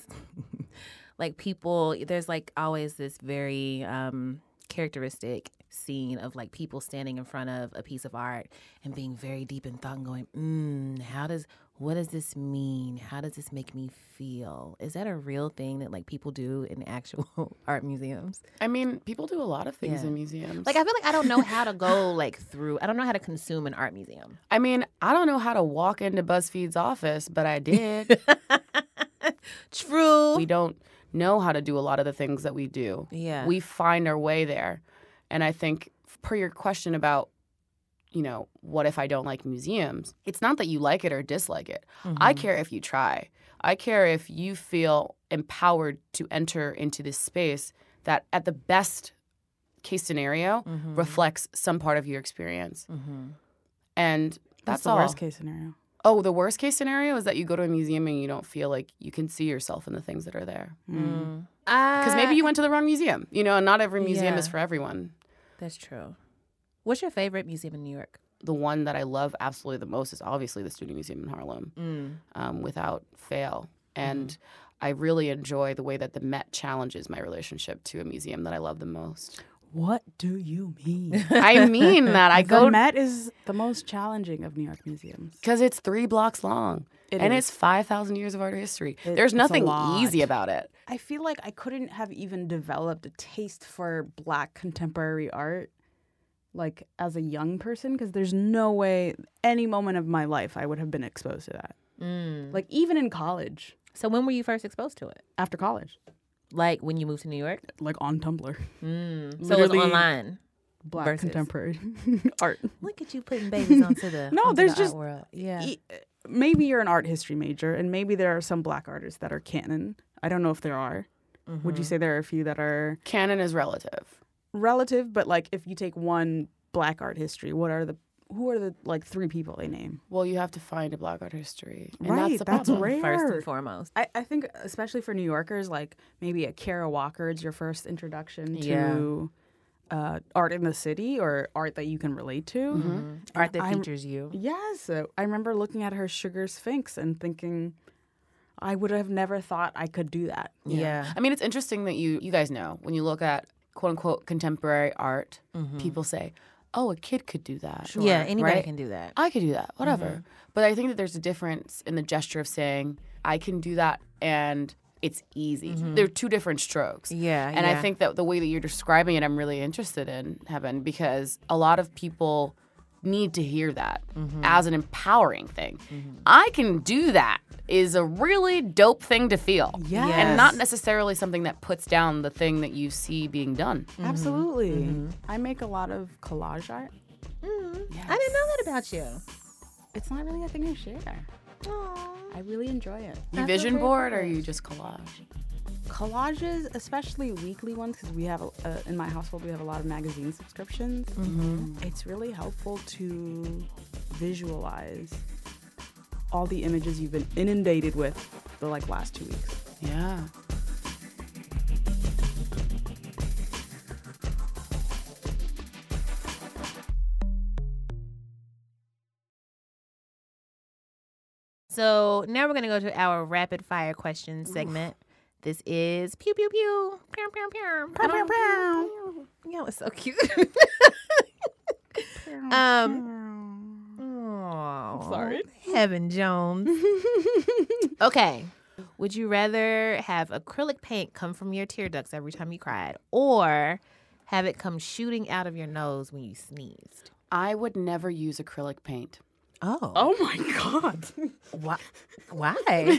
<laughs> like people, there's like always this very um, characteristic scene of like people standing in front of a piece of art and being very deep in thought and going, mm, how does, what does this mean? How does this make me feel? Is that a real thing that like people do in <laughs> actual art museums? I mean, people do a lot of things Yeah. in museums. Like, I feel like I don't know how to go <laughs> like through, I don't know how to consume an art museum. I mean, I don't know how to walk into BuzzFeed's office, but I did. <laughs> True. we don't know how to do a lot of the things that we do. yeah. We find our way there. And I think, per your question about, you know, what if I don't like museums? It's not that you like it or dislike it. I Mhm. care if you try. I care if you feel empowered to enter into this space that, at the best case scenario, Mhm. reflects some part of your experience. Mhm. And That's that's the all. worst case scenario. Oh, the worst case scenario is that you go to a museum and you don't feel like you can see yourself in the things that are there. Mm. Because maybe you went to the wrong museum. You know, and not every museum is for everyone. That's true. What's your favorite museum in New York? The one that I love absolutely the most is obviously the Studio Museum in Harlem, Mm. um, without fail. And Mm-hmm. I really enjoy the way that the Met challenges my relationship to a museum that I love the most. What do you mean? <laughs> I mean that. I the go The Met is the most challenging of New York museums. because it's three blocks long It and is. it's 5,000 years of art history. It- There's nothing easy about it. I feel like I couldn't have even developed a taste for black contemporary art like as a young person because there's no way any moment of my life I would have been exposed to that. Mm. Like even in college, So when were you first exposed to it? after college, Like when you moved to New York? like on Tumblr, Mm. So it was online. black Versus. contemporary <laughs> art. Look at you putting babies onto the <laughs> No, onto there's the art just- world. yeah. E- Maybe you're an art history major, and maybe there are some black artists that are canon. I don't know if there are. Would you mm-hmm. say there are a few that are Canon is relative. relative? But like, if you take one black art history, what are the who are the like three people they name? Well, you have to find a black art history. And Right, that's the that's problem. rare. First and foremost. I, I think especially for New Yorkers, like maybe a Kara Walker is your first introduction Yeah. To uh, art in the city or art that you can relate to. Mm-hmm. Art that I'm- features you. Yes, I remember looking at her Sugar Sphinx and thinking, I would have never thought I could do that. Yeah. I mean, it's interesting that you you guys know when you look at quote unquote contemporary art, people say, "Oh, a kid could do that." Mm-hmm. Yeah, anybody right? can do that. I could do that, whatever. Mm-hmm. But I think that there's a difference in the gesture of saying, I can do that and it's easy. They're two different strokes. Mm-hmm. Yeah, And I think that the way that you're describing it, I'm really interested in, Heben, because a lot of people need to hear that Mm-hmm. as an empowering thing. I can do that is a really dope thing to feel. Yes. And not necessarily something that puts down the thing that you see being done. Absolutely. I make a lot of collage art. I didn't know that about you. It's not really a thing I share. I really enjoy it. You vision board or you just collage? Collages, especially weekly ones, because we have a, uh, in my household we have a lot of magazine subscriptions. It's really helpful to visualize all the images you've been inundated with the like last two weeks. Yeah. So now we're going to go to our rapid fire question segment. This is pew pew pew. Pew pew pew. Pew pew pew. Yeah, it's so cute. <laughs> um oh, I'm sorry. Heaven Jones. <laughs> okay. Would you rather have acrylic paint come from your tear ducts every time you cried or have it come shooting out of your nose when you sneezed? I would never use acrylic paint. Oh, Oh my god. <laughs> why? Why?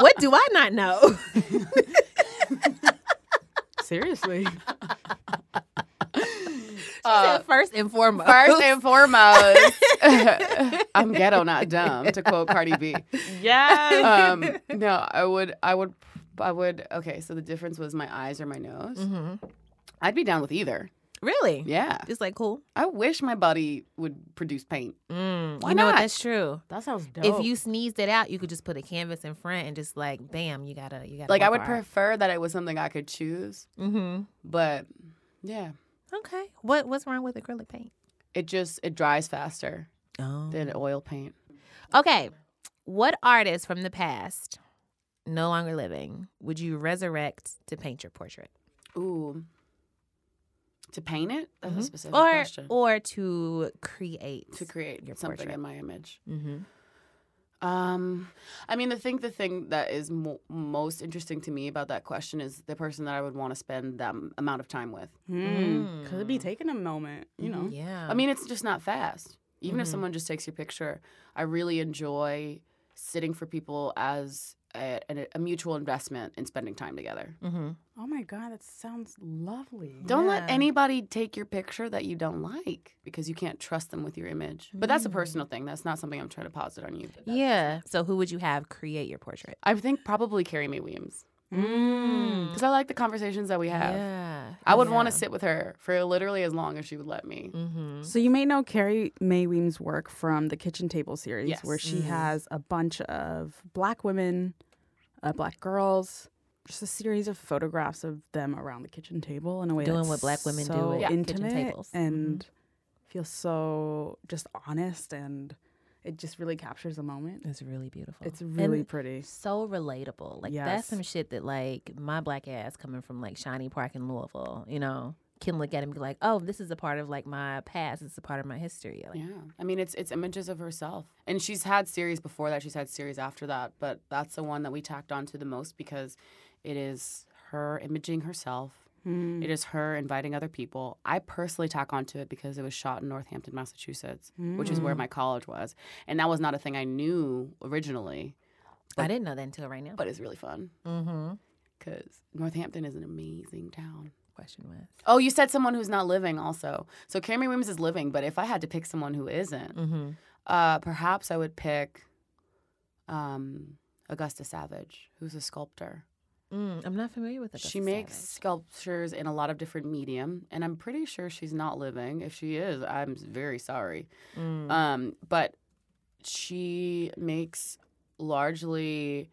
what do I not know? <laughs> Seriously. Said first and foremost. First and foremost, <laughs> I'm ghetto, not dumb, to quote Cardi B. Yeah. Um, no, I would, I would, I would. Okay, so the difference was my eyes or my nose. hmm I'd be down with either. Really? Yeah, It's like cool. I wish my body would produce paint. Mm, Why you know what? not? That's true. that sounds dope. If you sneezed it out, you could just put a canvas in front and just like, bam, you gotta, you gotta. Like I would prefer that it was something I could choose, Mm-hmm. but yeah, Okay. What What's wrong with acrylic paint? it just it dries faster Oh. than oil paint. Okay. What artist from the past, no longer living, would you resurrect to paint your portrait? Ooh, to paint it? That's a Mhm. specific or question. or to create to create your something portrait. in my image. Mm-hmm. Um, I mean, the thing, the thing that is mo- most interesting to me about that question is the person that I would want to spend that m- amount of time with. Hmm. Could be taking a moment, you know. Yeah. I mean, it's just not fast. Even if Mhm. someone just takes your picture, I really enjoy sitting for people as a, a, a mutual investment in spending time together. mm-hmm. Oh my god, that sounds lovely. Don't let anybody take your picture that you don't like because you can't trust them with your image. But that's a Mm. personal thing. That's not something I'm trying to posit on you. Yeah. So who would you have create your portrait? I think probably Carrie Mae Weems Mm. because I like the conversations that we have. Yeah. I would want to sit with her for literally as long as she would let me. Mm-hmm. So you may know Carrie Mae Weems' work from the Kitchen Table series, Yes. where she Mhm. has a bunch of black women, uh, black girls, just a series of photographs of them around the kitchen table in a way Doing that's what black women do so at kitchen intimate tables. Mm-hmm. and feels so just honest, and it just really captures the moment. It's really beautiful. It's really And pretty. so relatable. Like Yes. that's some shit that like my black ass coming from like Shawnee Park in Louisville, you know, can look at and be like, oh, this is a part of like my past. It's a part of my history. Like, Yeah, I mean it's it's images of herself, and she's had series before that. She's had series after that, but that's the one that we tacked on to the most because it is her imaging herself. Mm. It is her inviting other people. I personally tack onto it because it was shot in Northampton, Massachusetts, which is where Mm. my college was, and that was not a thing I knew originally, I didn't know that until right now. but it's really fun mm-hmm. because Northampton is an amazing town. Question was. Oh, you said someone who's not living also. So Carrie Mae Weems is living, but if I had to pick someone who isn't, Mm-hmm. Uh, perhaps I would pick um, Augusta Savage, who's a sculptor. Mm, I'm not familiar with it. she makes sculptures in a lot of different medium, and I'm pretty sure she's not living. If she is, I'm very sorry. Mm. Um, but she makes largely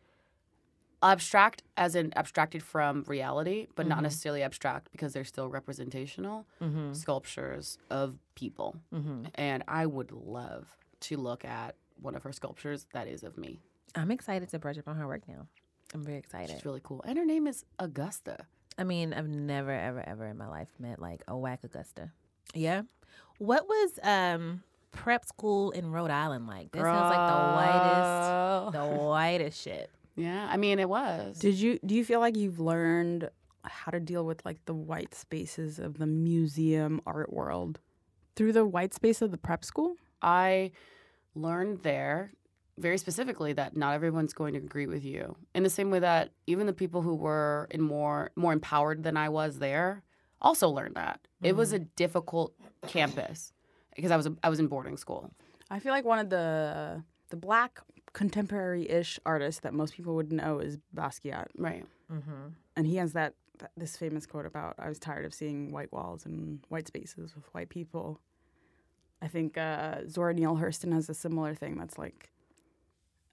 abstract, as in abstracted from reality, but not Mhm. necessarily abstract because they're still representational mm-hmm. sculptures of people. Mm-hmm. And I would love to look at one of her sculptures that is of me. I'm excited to brush up on her work now. I'm very excited. She's really cool. And her name is Augusta. I mean, I've never, ever, ever in my life met like a whack Augusta. Yeah. What was um prep school in Rhode Island like? This sounds like the whitest, the <laughs> whitest shit. Yeah, I mean, it was. Did you do you feel like you've learned how to deal with like the white spaces of the museum art world through the white space of the prep school? I learned there very specifically that not everyone's going to agree with you. In the same way that even the people who were in more more empowered than I was there also learned that. It was a difficult campus because I was a, I was in boarding school. I feel like one of the the black contemporary-ish artists that most people would know is Basquiat, Right. Mm-hmm. and he has that, that this famous quote about "I was tired of seeing white walls and white spaces with white people." I think uh, Zora Neale Hurston has a similar thing that's like,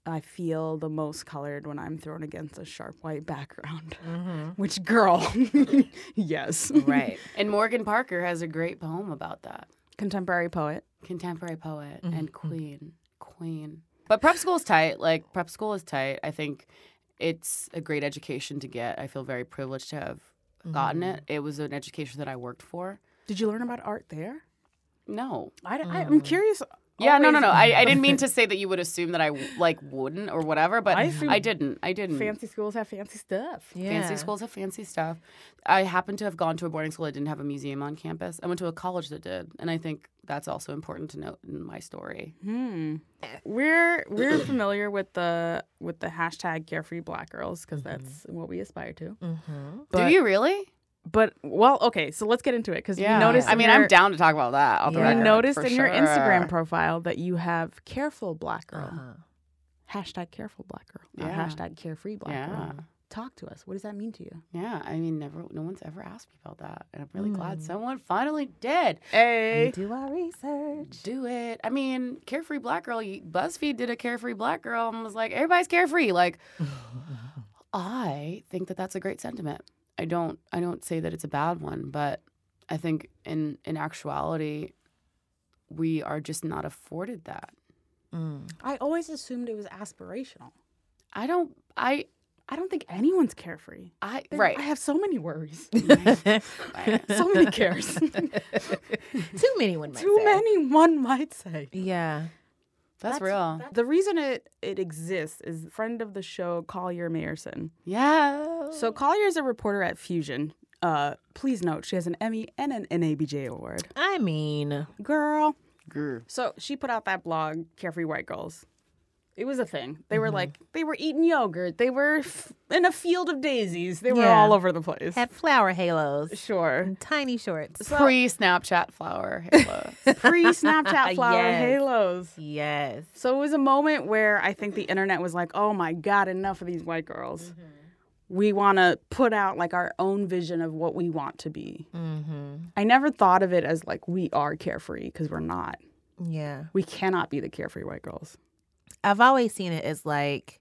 "I feel the most colored when I'm thrown against a sharp white background." Mm-hmm. <laughs> Which girl? <laughs> yes. Right. And Morgan Parker has a great poem about that. Contemporary poet. contemporary poet Mhm, and queen queen but prep school is tight like prep school is tight i think it's a great education to get i feel very privileged to have gotten Mm-hmm. it it was an education that i worked for Did you learn about art there? no I, am curious. Yeah no no no I, I didn't mean <laughs> to say that you would assume that i like wouldn't or whatever but I i, didn't i didn't Fancy schools have fancy stuff. Yeah. fancy schools have fancy stuff i happen to have gone to a boarding school that didn't have a museum on campus i went to a college that did and i think that's also important to note in my story Hmm. We're we're familiar with the with the hashtag carefree black girls because that's what we aspire to. Mm-hmm. But, do you really But well, okay. So let's get into it because yeah you noticed. i mean your- i'm down to talk about that off Yeah. You noticed in your Instagram profile that you have careful black girl. Uh-huh. Hashtag careful black girl. Yeah. hashtag carefree black Yeah. girl. Talk to us. What does that mean to you? Yeah, I mean, never, no one's ever asked me about that, and I'm really glad Mm. someone finally did. Hey. Do our research. Do it. I mean, carefree black girl. BuzzFeed did a carefree black girl and was like, everybody's carefree. Like, <laughs> I think that that's a great sentiment. I don't. I don't say that it's a bad one, but I think in in actuality, we are just not afforded that. Mm. I always assumed it was aspirational. I don't. I. I don't think anyone's carefree. I. There- Right. I have so many worries. <laughs> Right. <laughs> so many cares. <laughs> Too many, one might Too say. many, one might say. Yeah. That's, real. The reason it, it exists is friend of the show, Collier Meyerson. yeah. So Collier is a reporter at Fusion. Uh, please note she has an Emmy and an NABJ award. I mean, Girl. Grr. So she put out that blog, Carefree White Girls. It was a thing. They were Mm-hmm. like, they were eating yogurt. They were f- in a field of daisies. They were Yeah. all over the place. had flower halos Sure. and tiny shorts. Pre Snapchat flower halo. <laughs> Pre Snapchat <laughs> flower Yes. halos. Yes. So it was a moment where I think the internet was like, oh my God, enough of these white girls. Mm-hmm. We want to put out like our own vision of what we want to be. Mm-hmm. I never thought of it as like we are carefree because we're not. Yeah. We cannot be the carefree white girls. I've always seen it as like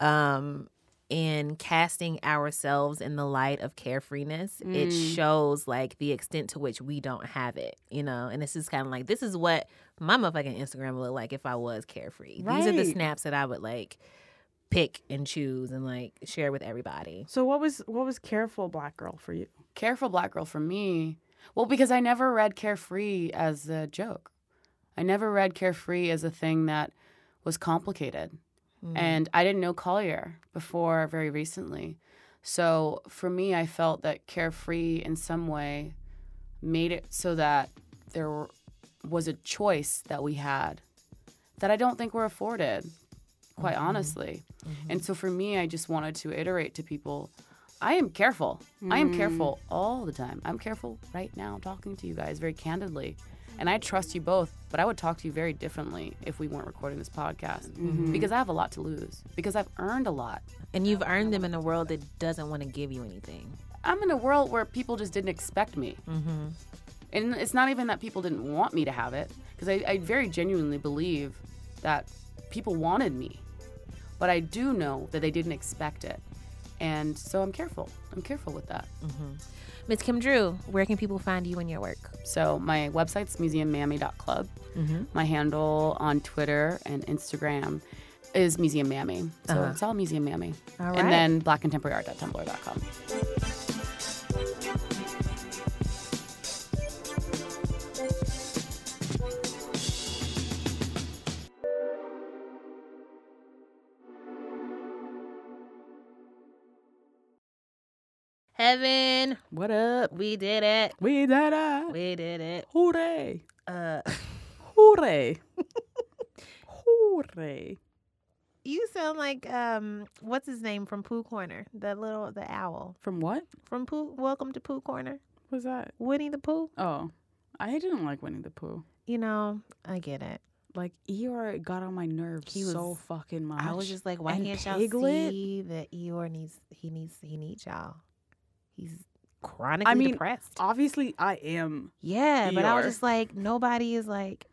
um in casting ourselves in the light of carefreeness, it Mm. shows like the extent to which we don't have it, you know. And this is kind of like this is what my motherfucking Instagram would look like if I was carefree. These are the snaps that I would like pick and choose and like share with everybody. So what was what was careful black girl for you? Careful Black Girl for me, well, because I never read Carefree as a joke. I never read Carefree as a thing that was complicated. Hmm. And I didn't know Collier before very recently. So for me, I felt that Carefree in some way made it so that there was a choice that we had that I don't think we're afforded, quite mm-hmm. honestly. And mm-hmm. so for me, I just wanted to iterate to people I am careful. I am mm-hmm. careful all the time. I'm careful right now talking to you guys very candidly. And I trust you both, but I would talk to you very differently if we weren't recording this podcast because I have a lot to lose, because I've earned a lot. And you've earned them in a world that doesn't want to give you anything. I'm in a world where people just didn't expect me. Mm-hmm. And it's not even that people didn't want me to have it, because I, I very genuinely believe that people wanted me. But I do know that they didn't expect it. And so I'm careful. I'm careful with that. Miss Kim Drew, where can people find you and your work? So my website's museummammy.club. Mm-hmm. My handle on Twitter and Instagram is Museum Mammy. So Uh-huh. it's all Museum Mammy. All right. And then blackcontemporaryart.tumblr.com. Heben, What up? we did it. We did it. We did it. Hooray. Uh, <laughs> Hooray. <laughs> Hooray. you sound like um, what's his name from Pooh Corner? The little the owl From what? from Pooh. Welcome to Pooh Corner. Was that? Winnie the Pooh. Oh, I didn't like Winnie the Pooh. You know, I get it. Like Eeyore got on my nerves He was, so fucking much. I was just like, why And can't y'all Piglet? see that Eeyore needs he needs he needs y'all. He's chronically I mean, depressed. obviously I am. Yeah, but I was just like, nobody is like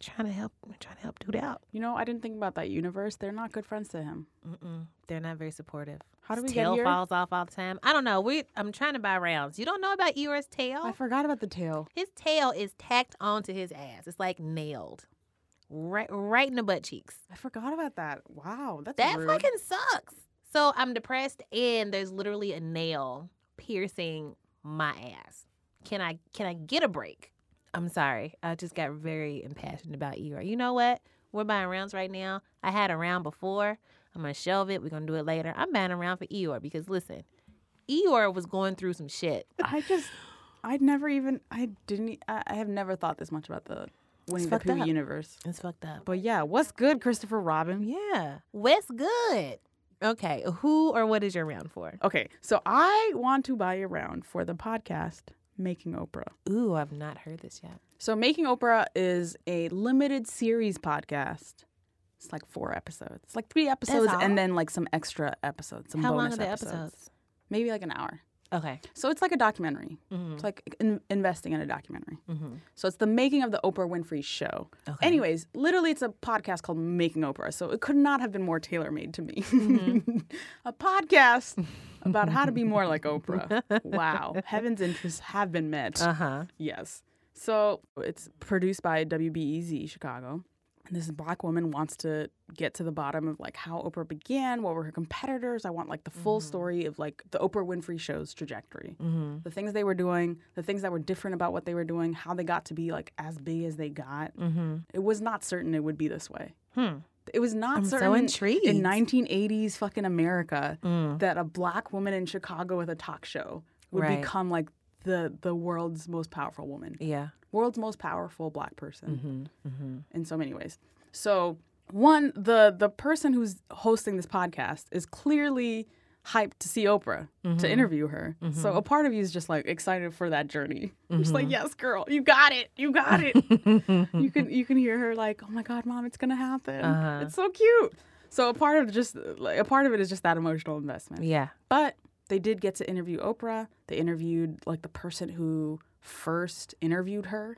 trying to help trying to help dude out. You know, I didn't think about that universe. They're not good friends to him. Mm-mm, they're not very supportive. How do we His get tail here? falls off all the time. I don't know. We I'm trying to buy rounds. You don't know about Eeyore's tail? I forgot about the tail. his tail is tacked onto his ass. It's like nailed. Right right in the butt cheeks. I forgot about that. Wow, that's That rude. fucking sucks. So I'm depressed and there's literally a nail piercing my ass. Can I can I get a break? I'm sorry. I just got very impassioned about Eeyore. You know what? We're buying rounds right now. I had a round before. I'm gonna shelve it. We're gonna do it later. I'm buying a round for Eeyore because listen, Eeyore was going through some shit. I just, I'd never even, I didn't, I have never thought this much about the Winnie the Pooh up. universe. It's fucked up. But yeah, what's good, Christopher Robin? Yeah. What's good? Okay. Who or what is your round for? Okay, so I want to buy a round for the podcast Making Oprah. Ooh, I've not heard this yet. So, Making Oprah is a limited series podcast. It's like four episodes. It's like three episodes and then like some extra episodes. Some How long are the episodes? Maybe like an hour. Okay. So it's like a documentary. Mm-hmm. It's like in- investing in a documentary. Mm-hmm. So it's the making of the Oprah Winfrey show. Okay. Anyways, literally, it's a podcast called Making Oprah. So it could not have been more tailor made to me. Mm-hmm. <laughs> a podcast about how to be more like Oprah. wow. <laughs> Heben's interests have been met. Uh huh. Yes. So it's produced by WBEZ Chicago. And this black woman wants to get to the bottom of like how Oprah began, what were her competitors. I want like the full story of like the Oprah Winfrey show's trajectory. Mm-hmm. The things they were doing, the things that were different about what they were doing, how they got to be like as big as they got. Mm-hmm. It was not certain it would be this way. Hmm. It was not I'm so certain intrigued. in 1980s fucking America Mm. that a black woman in Chicago with a talk show would Right. become like the the world's most powerful woman Yeah. World's most powerful black person Mm-hmm. Mm-hmm. in so many ways. So one, the the person who's hosting this podcast is clearly hyped to see Oprah to interview her. So a part of you is just like excited for that journey. Just like, yes, girl, you got it, you got it. <laughs> you can you can hear her like, oh my god, mom, it's gonna happen. Uh-huh. It's so cute. So a part of just like a part of it is just that emotional investment. Yeah. But they did get to interview Oprah. They interviewed like the person who first interviewed her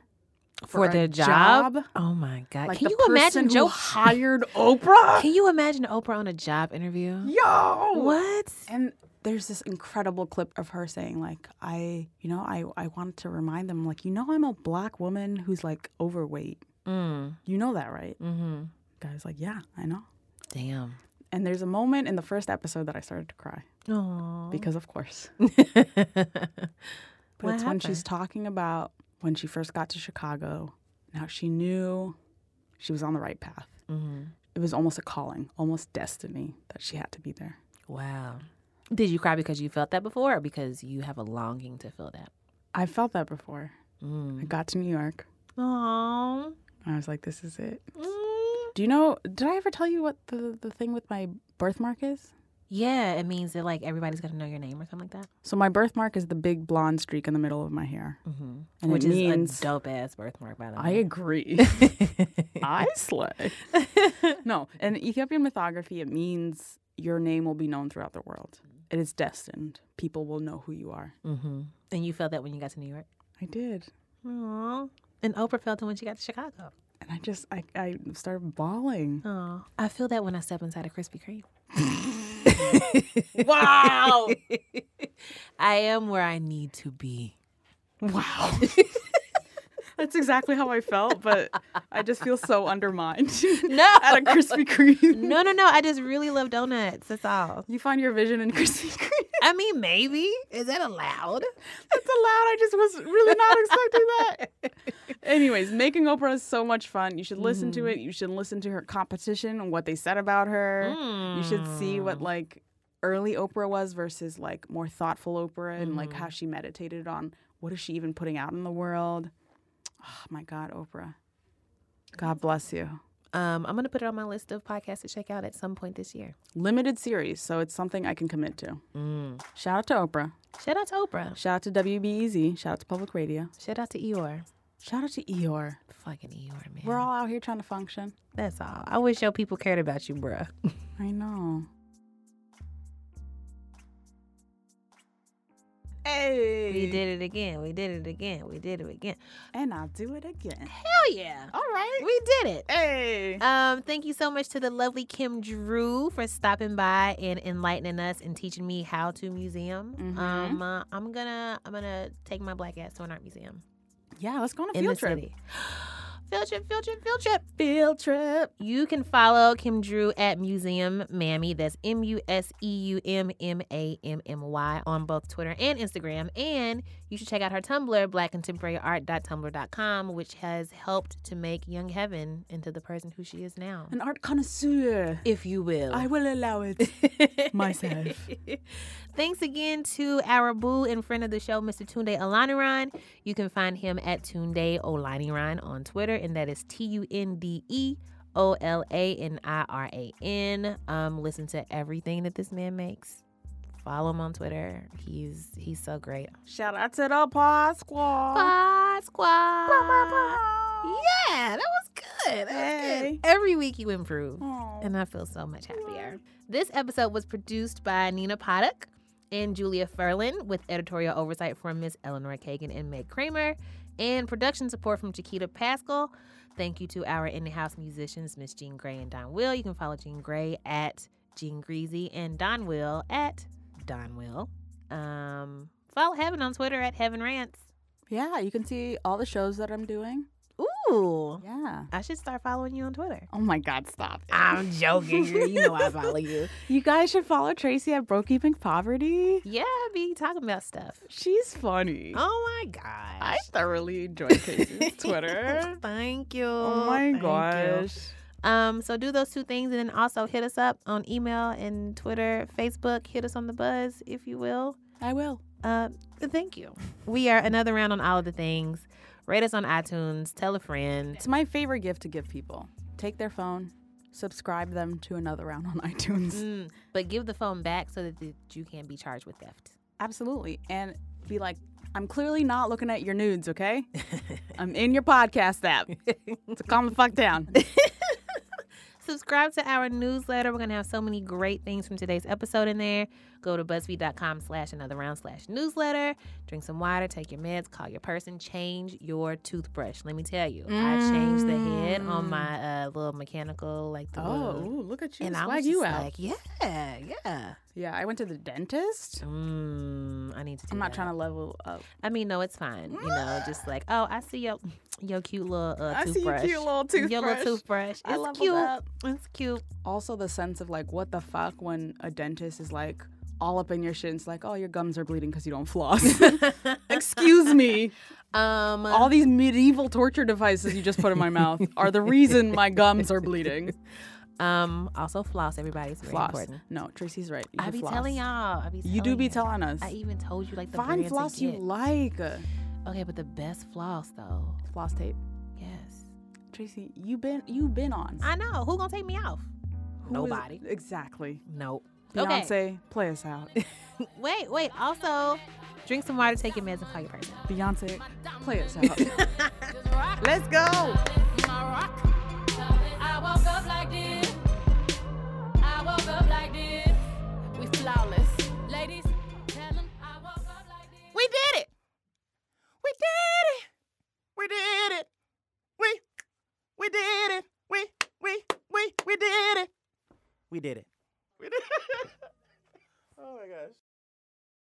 For, a their job? Oh my god! Like Can the you imagine Joe? <laughs> hired Oprah? Can you imagine Oprah on a job interview? Yo, What? And there's this incredible clip of her saying, like, I, you know, I, I wanted to remind them, like, you know, I'm a black woman who's like overweight. Mm. You know that, right? Mm-hmm. Guy's like, yeah, I know. Damn. And there's a moment in the first episode that I started to cry Aww. because, of course. <laughs> what But it's when she's talking about when she first got to Chicago and how she knew she was on the right path. Mhm. It was almost a calling, almost destiny that she had to be there. Wow. Did you cry because you felt that before or because you have a longing to feel that? I felt that before. I Mm. got to New York. Aww. I was like, this is it. Mm. Do you know, did I ever tell you what the, the thing with my birthmark is? Yeah, it means that like everybody's gonna know your name or something like that. So my birthmark is the big blonde streak in the middle of my hair. Mm-hmm. And Which is means- a dope ass birthmark, by the way, <laughs> I agree. I slay. no, in Ethiopian mythography, it means your name will be known throughout the world. It is destined. People will know who you are. mm-hmm. And you felt that when you got to New York. I did. Aww. And Oprah felt it when she got to Chicago. And I just, I, I started bawling. Oh, I feel that when I step inside a Krispy Kreme. <laughs> <laughs> Wow. <laughs> I am where I need to be. Wow. <laughs> That's exactly how I felt, but I just feel so undermined. <laughs> No. At a Krispy Kreme. <laughs> No, no, no. I just really love donuts. That's all. You find your vision in Krispy Kreme. I mean, maybe. Is that allowed? That's allowed. I just was really not expecting that. <laughs> Anyways, making Oprah is so much fun. You should listen to mm-hmm. it. You should listen to her competition and what they said about her. You should see what mm. like early Oprah was versus like more thoughtful Oprah and like how mm-hmm. she meditated on what is she even putting out in the world. Oh my God, Oprah. God bless you. Um, I'm gonna put it on my list of podcasts to check out at some point this year. Limited series, so it's something I can commit to. Shout out to Oprah. Shout out to Oprah. Shout out to WBEZ. Shout out to Public Radio. Shout out to Eeyore. Shout out to Eeyore. Fucking Eeyore, man. We're all out here trying to function. That's all. I wish your people cared about you, bruh. <laughs> I know. Hey. We did it again. We did it again. We did it again. And I'll do it again. Hell yeah. All right. We did it. Hey. Um, thank you so much to the lovely Kim Drew for stopping by and enlightening us and teaching me how to museum. Mhm. Um, uh, I'm gonna I'm gonna take my black ass to an art museum Yeah, let's go on a in field the trip. Field trip, field trip, field trip. Field trip. You can follow Kim Drew at Museum Mammy. That's M U S E U M M A M M Y on both Twitter and Instagram. And you should check out her Tumblr, blackcontemporaryart.tumblr.com, which has helped to make Young Heben into the person who she is now. An art connoisseur. If you will. I will allow it. <laughs> myself. Thanks again to our boo and friend of the show, Mr. Tunde Olaniran. You can find him at Tunde Olaniran on Twitter, and that is T U N D E O L A N I R A N. Um, listen to everything that this man makes. Follow him on Twitter. He's he's so great. Shout out to the Pod Squad. Pod Squad. Yeah, that was good. That was Hey. good. Every week you improve Aw. and I feel so much happier. This episode was produced by Nina Paddock and Julia Furlan with editorial oversight from Miss Eleanor Kagan and Meg Kramer and production support from Chiquita Pascal. Thank you to our in-house musicians, Miss Jean Grae and Don Will. You can follow Jean Grae at Jean Greasy and Don Will at Don Will. Um, follow Heben on Twitter at Heaven Rants. Yeah, you can see all the shows that I'm doing. Ooh, Yeah. I should start following you on Twitter. Oh my God, stop. it. I'm joking. You know I follow you. <laughs> You guys should follow Tracy at Brokey McPoverty. Yeah, I be talking about stuff. She's funny. Oh my gosh. I thoroughly enjoy Tracy's <laughs> Twitter. Thank you. Oh my Thank you. gosh. Um, so do those two things and then also hit us up on email and Twitter, Facebook. Hit us on the buzz, if you will. I will. Uh, thank you. We are another round on all of the things. Rate us on iTunes. Tell a friend. It's my favorite gift to give people. Take their phone, subscribe them to another round on <laughs> iTunes. Mm, but give the phone back so that the, you can't be charged with theft. Absolutely. And be like, I'm clearly not looking at your nudes, okay? <laughs> I'm in your podcast app. <laughs> So calm the fuck down. Subscribe to our newsletter. We're going to have so many great things from today's episode in there. Go to BuzzFeed.com slash another round slash newsletter. Drink some water, take your meds, call your person, change your toothbrush. Let me tell you, I changed the head on my uh, little mechanical, like the Oh, little, ooh, look at you. and I was you out. like, yeah, yeah. yeah, I went to the dentist. Mm, I need to. Do I'm not that. trying to level up. I mean, no, it's fine. You know, just like, oh, I see your your cute little uh, I see your cute little toothbrush. Your little toothbrush. It's I leveled cute. up. It's cute. Also, the sense of like, what the fuck when a dentist is like all up in your shit. and It's like, oh, your gums are bleeding because you don't floss. <laughs> Excuse me. Um, All these medieval torture devices you just put in my mouth are the reason my gums are bleeding. <laughs> um, also floss. Everybody's very Floss. important. No, Tracy's right. You I be floss. telling y'all. I be You do be telling us. I even told you like the Find brand to floss you like. Okay, but the best floss though. Floss tape. Yes. Tracy, you been you been on. I know. Who gonna take me off? Who is- Nobody. exactly. Nope. Beyonce, Okay. play us out. <laughs> Wait, wait. Also, drink some water, take your meds, and call your person. Beyonce, play us out. <laughs> Let's go. I woke up like this. I woke up like this. We flawless. Ladies, tell them I woke up like this. We did it. We did it. We did it. We we did it. We we we we did it. We did it. We did it. <laughs> oh my gosh.